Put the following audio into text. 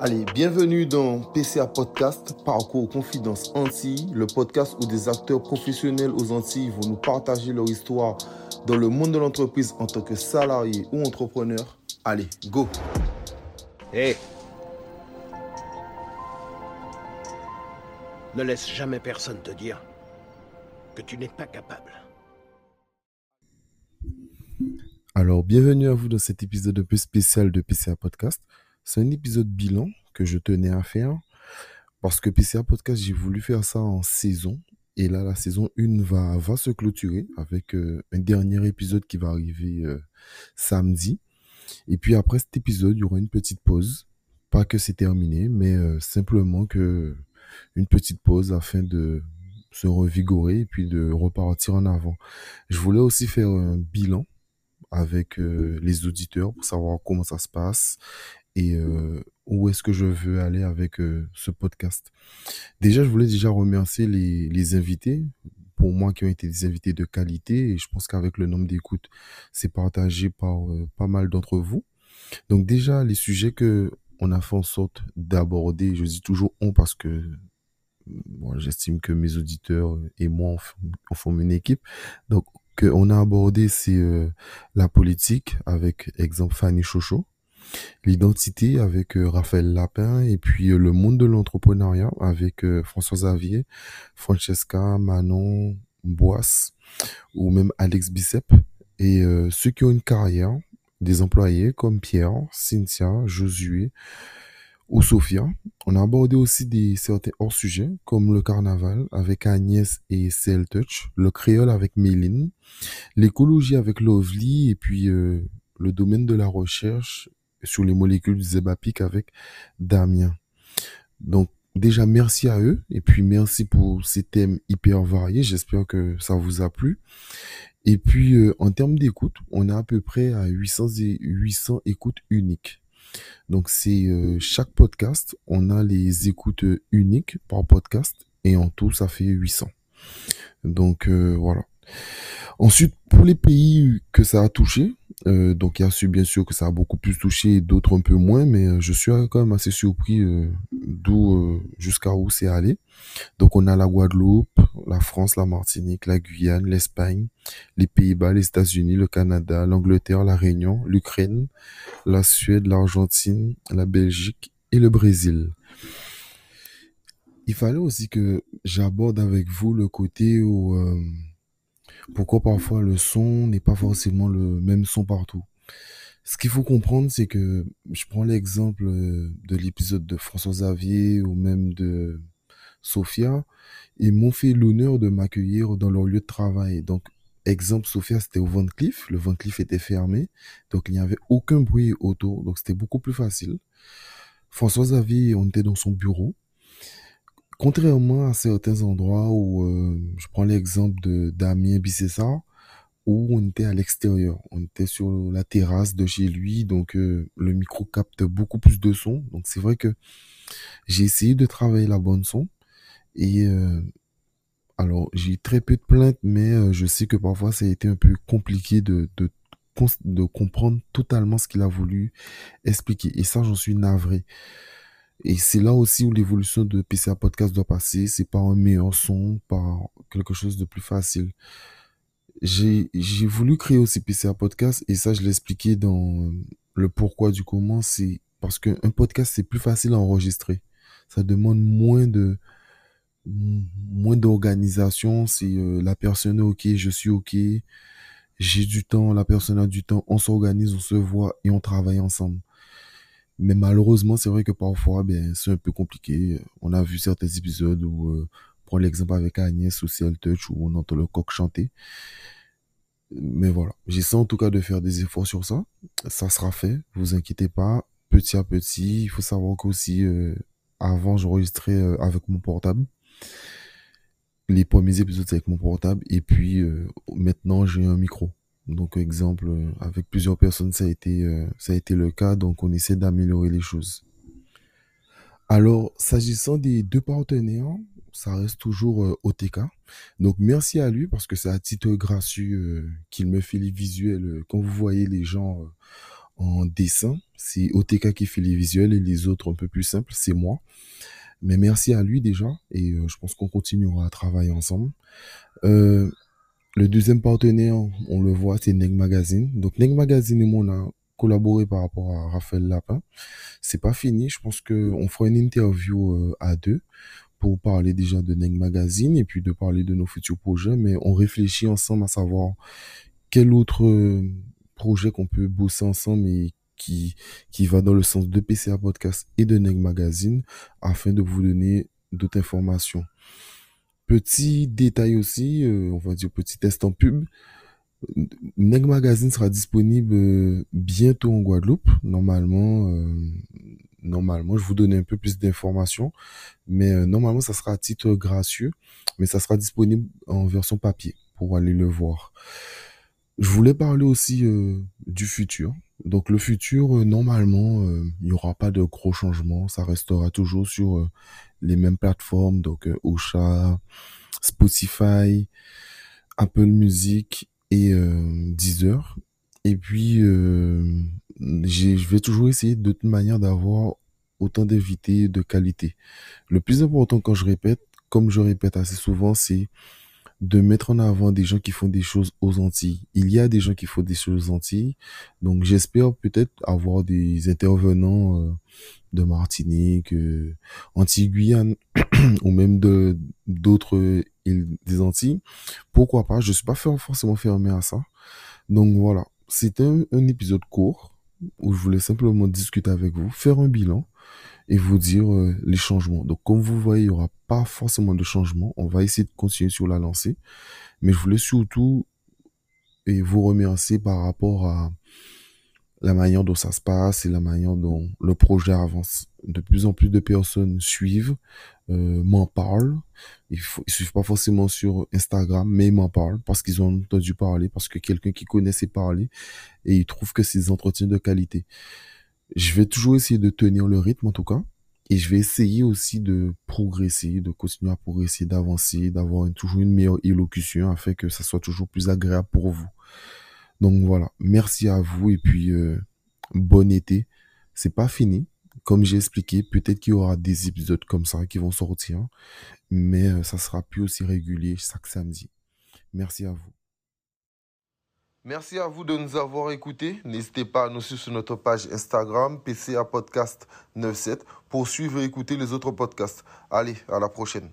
Allez, bienvenue dans PCA Podcast, Parcours Confidence Antilles, le podcast où des acteurs professionnels aux Antilles vont nous partager leur histoire dans le monde de l'entreprise en tant que salarié ou entrepreneur. Allez, go Hé Ne laisse jamais personne te dire que tu n'es pas capable. Alors, bienvenue à vous dans cet épisode un peu spécial de PCA Podcast. C'est un épisode bilan que je tenais à faire parce que PCA Podcast, j'ai voulu faire ça en saison. Et là, la saison 1 va, va se clôturer avec euh, un dernier épisode qui va arriver euh, samedi. Et puis après cet épisode, il y aura une petite pause. Pas que c'est terminé, mais euh, simplement que une petite pause afin de se revigorer et puis de repartir en avant. Je voulais aussi faire un bilan avec les auditeurs pour savoir comment ça se passe et euh, où est-ce que je veux aller avec euh, ce podcast? Déjà, je voulais déjà remercier les, invités, pour moi qui ont été des invités de qualité, et je pense qu'avec le nombre d'écoutes, c'est partagé par euh, pas mal d'entre vous. Donc déjà, les sujets que on a fait en sorte d'aborder, je dis toujours on parce que j'estime que mes auditeurs et moi, on, forme une équipe. Donc, on a abordé, c'est la politique avec exemple Fanny Chocho, l'identité avec euh, Raphaël Lapin et puis euh, le monde de l'entrepreneuriat avec euh, François Xavier, Francesca, Manon, Boisse ou même Alex Bicep et ceux qui ont une carrière, des employés comme Pierre, Cynthia, Josué ou Sophia. On a abordé aussi des certains hors-sujets comme le carnaval avec Agnès et Cell Touch, le créole avec Méline, l'écologie avec Lovely et puis le domaine de la recherche sur les molécules du Zebapic avec Damien. Donc, déjà, merci à eux. Et puis, merci pour ces thèmes hyper variés. J'espère que ça vous a plu. Et puis, euh, en termes d'écoute, on est à peu près à 800, 800 écoutes uniques. Donc, c'est euh, chaque podcast, on a les écoutes uniques par podcast. Et en tout, ça fait 800. Donc, euh, voilà. Ensuite, pour les pays que ça a touché, euh, donc il y a su bien sûr que ça a beaucoup plus touché, d'autres un peu moins, mais euh, je suis quand même assez surpris euh, d'où jusqu'à où c'est allé. Donc on a la Guadeloupe, la France, la Martinique, la Guyane, l'Espagne, les Pays-Bas, les États-Unis, le Canada, l'Angleterre, la Réunion, l'Ukraine, la Suède, l'Argentine, la Belgique et le Brésil. Il fallait aussi que j'aborde avec vous le côté où pourquoi parfois le son n'est pas forcément le même son partout. Ce qu'il faut comprendre, c'est que je prends l'exemple euh, de l'épisode de François Xavier ou même de Sophia. Ils m'ont fait l'honneur de m'accueillir dans leur lieu de travail. Donc, exemple, Sophia, c'était au Van Cleef. Le Van Cleef était fermé. Donc, il n'y avait aucun bruit autour. Donc, c'était beaucoup plus facile. François Xavier, on était dans son bureau. Contrairement à certains endroits où, euh, je prends l'exemple de Damien Bissessar, où on était à l'extérieur, on était sur la terrasse de chez lui, donc euh, le micro capte beaucoup plus de son. Donc c'est vrai que j'ai essayé de travailler la bonne son et euh, alors j'ai très peu de plaintes, mais je sais que parfois ça a été un peu compliqué de, de, de comprendre totalement ce qu'il a voulu expliquer. Et ça, j'en suis navré. Et c'est là aussi où l'évolution de PCA Podcast doit passer. C'est par un meilleur son, par quelque chose de plus facile. J'ai, voulu créer aussi PCA Podcast et ça, je l'ai expliqué dans le pourquoi du comment. C'est parce qu'un podcast, c'est plus facile à enregistrer. Ça demande moins de, moins d'organisation. C'est euh, la personne est OK, je suis OK. J'ai du temps, la personne a du temps. On s'organise, on se voit et on travaille ensemble. Mais malheureusement, c'est vrai que parfois, ben, c'est un peu compliqué. On a vu certains épisodes où, euh, prends l'exemple avec Agnès ou Touch où on entend le coq chanter. Mais voilà, j'essaie en tout cas de faire des efforts sur ça. Ça sera fait, vous inquiétez pas. Petit à petit, il faut savoir qu'aussi, euh, avant, j'enregistrais euh, avec mon portable. Les premiers épisodes, avec mon portable. Et puis, euh, maintenant, j'ai un micro. Donc, exemple, euh, avec plusieurs personnes, ça a été, euh, ça a été le cas. Donc, on essaie d'améliorer les choses. Alors, s'agissant des deux partenaires, ça reste toujours euh, OTK. Donc, merci à lui parce que c'est à titre gracieux qu'il me fait les visuels. Quand vous voyez les gens en dessin. C'est OTK qui fait les visuels et les autres un peu plus simples, c'est moi. Mais merci à lui déjà et euh, je pense qu'on continuera à travailler ensemble. Euh, le deuxième partenaire, on le voit, c'est Neg Magazine. Donc Neg Magazine et moi, on a collaboré par rapport à Raphaël Lapin. C'est pas fini, je pense qu'on fera une interview euh, à deux pour parler déjà de Neg Magazine et puis de parler de nos futurs projets, mais on réfléchit ensemble à savoir quel autre projet qu'on peut bosser ensemble et qui, qui va dans le sens de PCA Podcast et de Neg Magazine afin de vous donner d'autres informations. Petit détail aussi, euh, on va dire petit test en pub. Neg Magazine sera disponible euh, bientôt en Guadeloupe. Normalement, euh, normalement, je vous donne un peu plus d'informations, mais normalement, ça sera à titre gracieux, mais ça sera disponible en version papier pour aller le voir. Je voulais parler aussi du futur. Donc le futur, normalement, il n'y aura pas de gros changements. Ça restera toujours sur les mêmes plateformes, donc Ocha, Spotify, Apple Music et Deezer. Et puis, je vais toujours essayer de toute manière d'avoir autant d'invités de qualité. Le plus important quand je répète, comme je répète assez souvent, c'est de mettre en avant des gens qui font des choses aux Antilles. Il y a des gens qui font des choses aux Antilles. Donc j'espère peut-être avoir des intervenants euh, de Martinique, euh, ou même de d'autres îles des Antilles. Pourquoi pas? Je suis pas forcément fermé à ça. Donc voilà, c'était un épisode court où je voulais simplement discuter avec vous, faire un bilan et vous dire euh, les changements. Donc, comme vous voyez, il n'y aura pas forcément de changement. On va essayer de continuer sur la lancée. Mais je voulais surtout et vous remercier par rapport à la manière dont ça se passe et la manière dont le projet avance. De plus en plus de personnes suivent, euh, m'en parlent. Ils ne suivent pas forcément sur Instagram, mais ils m'en parlent parce qu'ils ont entendu parler, parce que quelqu'un qui connaissait parler et ils trouvent que c'est des entretiens de qualité je vais toujours essayer de tenir le rythme en tout cas. Et je vais essayer aussi de progresser, de continuer à progresser, d'avancer, d'avoir toujours une meilleure élocution afin que ça soit toujours plus agréable pour vous. Donc voilà, merci à vous et puis euh, bon été. C'est pas fini. Comme j'ai expliqué, peut-être qu'il y aura des épisodes comme ça qui vont sortir, mais euh, ça sera plus aussi régulier chaque samedi. Merci à vous. Merci à vous de nous avoir écoutés. N'hésitez pas à nous suivre sur notre page Instagram, PCA Podcast 97, pour suivre et écouter les autres podcasts. Allez, à la prochaine.